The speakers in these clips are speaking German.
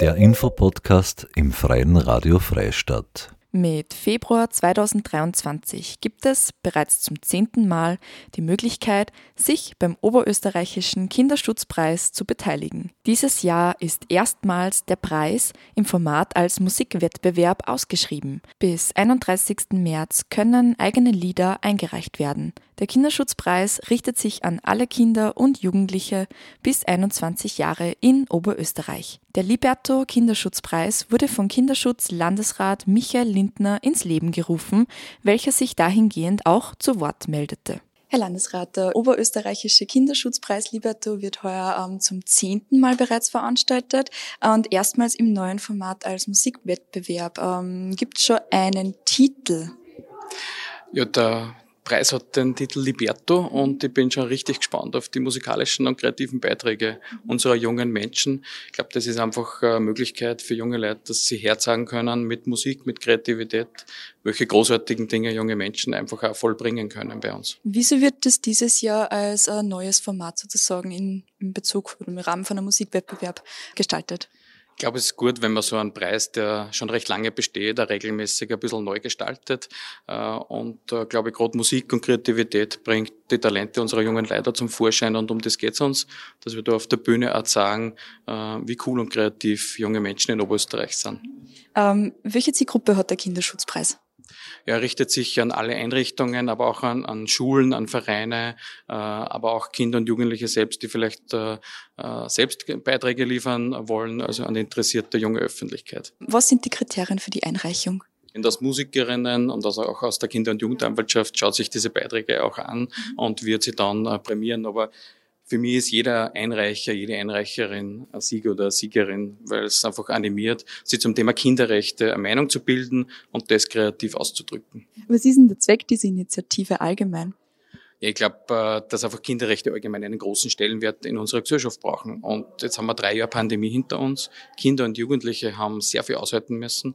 Der Infopodcast im Freien Radio Freistadt. Mit Februar 2023 gibt es bereits zum zehnten Mal die Möglichkeit, sich beim Oberösterreichischen Kinderschutzpreis zu beteiligen. Dieses Jahr ist erstmals der Preis im Format als Musikwettbewerb ausgeschrieben. Bis 31. März können eigene Lieder eingereicht werden. Der Kinderschutzpreis richtet sich an alle Kinder und Jugendliche bis 21 Jahre in Oberösterreich. Der Liberto Kinderschutzpreis wurde von Kinderschutz-Landesrat Michael Lindner ins Leben gerufen, welcher sich dahingehend auch zu Wort meldete. Herr Landesrat, der Oberösterreichische Kinderschutzpreis Liberto wird heuer ähm, zum zehnten Mal bereits veranstaltet und erstmals im neuen Format als Musikwettbewerb. Ähm, Gibt es schon einen Titel? Ja, der Preis hat den Titel Liberto und ich bin schon richtig gespannt auf die musikalischen und kreativen Beiträge unserer jungen Menschen. Ich glaube, das ist einfach eine Möglichkeit für junge Leute, dass sie herzagen können mit Musik, mit Kreativität, welche großartigen Dinge junge Menschen einfach auch vollbringen können bei uns. Wieso wird das dieses Jahr als ein neues Format sozusagen in, Bezug oder im Rahmen von einem Musikwettbewerb gestaltet? Ich glaube, es ist gut, wenn man so einen Preis, der schon recht lange besteht, auch regelmäßig ein bisschen neu gestaltet. Äh, und ich äh, glaube, gerade Musik und Kreativität bringt die Talente unserer jungen Leute zum Vorschein und um das geht es uns, dass wir da auf der Bühne auch sagen, äh, wie cool und kreativ junge Menschen in Oberösterreich sind. Ähm, welche Zielgruppe hat der Kinderschutzpreis? Er richtet sich an alle Einrichtungen, aber auch an, an Schulen, an Vereine, äh, aber auch Kinder und Jugendliche selbst, die vielleicht äh, äh, selbst Beiträge liefern wollen, also an interessierte junge Öffentlichkeit. Was sind die Kriterien für die Einreichung? Und als Musikerinnen und also auch aus der Kinder- und Jugendanwaltschaft schaut sich diese Beiträge auch an und wird sie dann äh, prämieren. Aber für mich ist jeder Einreicher, jede Einreicherin ein Sieger oder eine Siegerin, weil es einfach animiert, sie zum Thema Kinderrechte eine Meinung zu bilden und das kreativ auszudrücken. Was ist denn der Zweck dieser Initiative allgemein? Ja, ich glaube, äh, dass einfach Kinderrechte allgemein einen großen Stellenwert in unserer Gesellschaft brauchen. Und jetzt haben wir drei Jahre Pandemie hinter uns. Kinder und Jugendliche haben sehr viel aushalten müssen.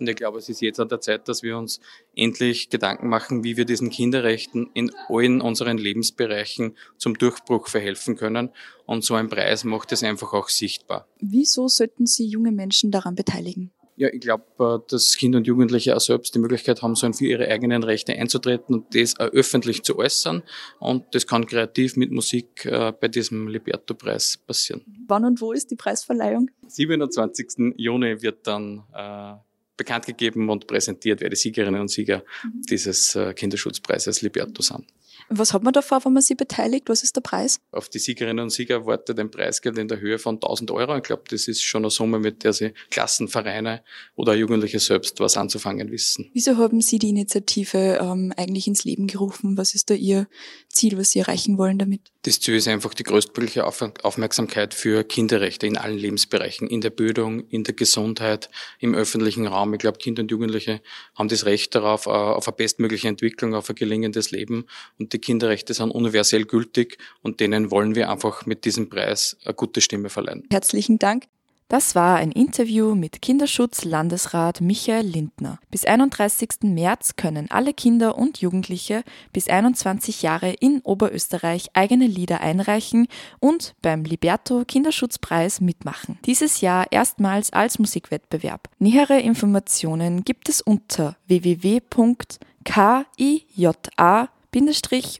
Und ich glaube, es ist jetzt an der Zeit, dass wir uns endlich Gedanken machen, wie wir diesen Kinderrechten in allen unseren Lebensbereichen zum Durchbruch verhelfen können. Und so ein Preis macht es einfach auch sichtbar. Wieso sollten Sie junge Menschen daran beteiligen? Ja, ich glaube, äh, dass Kinder und Jugendliche auch selbst die Möglichkeit haben sollen, für ihre eigenen Rechte einzutreten und das auch öffentlich zu äußern. Und das kann kreativ mit Musik äh, bei diesem Liberto-Preis passieren. Wann und wo ist die Preisverleihung? 27. Juni wird dann äh, bekannt gegeben und präsentiert, wer die Siegerinnen und Sieger mhm. dieses äh, Kinderschutzpreises Liberto sind. Was hat man davor, wenn man sich beteiligt? Was ist der Preis? Auf die Siegerinnen und Sieger wartet ein Preisgeld in der Höhe von 1000 Euro. Ich glaube, das ist schon eine Summe, mit der sie Klassenvereine oder Jugendliche selbst was anzufangen wissen. Wieso haben Sie die Initiative ähm, eigentlich ins Leben gerufen? Was ist da Ihr Ziel, was Sie erreichen wollen damit? Das Ziel ist einfach die größtmögliche Aufmerksamkeit für Kinderrechte in allen Lebensbereichen, in der Bildung, in der Gesundheit, im öffentlichen Raum. Ich glaube, Kinder und Jugendliche haben das Recht darauf, äh, auf eine bestmögliche Entwicklung, auf ein gelingendes Leben. Und die Kinderrechte sind universell gültig und denen wollen wir einfach mit diesem Preis eine gute Stimme verleihen. Herzlichen Dank. Das war ein Interview mit Kinderschutz-Landesrat Michael Lindner. Bis 31. März können alle Kinder und Jugendliche bis 21 Jahre in Oberösterreich eigene Lieder einreichen und beim Liberto Kinderschutzpreis mitmachen. Dieses Jahr erstmals als Musikwettbewerb. Nähere Informationen gibt es unter www.kija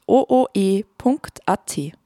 ooe.at.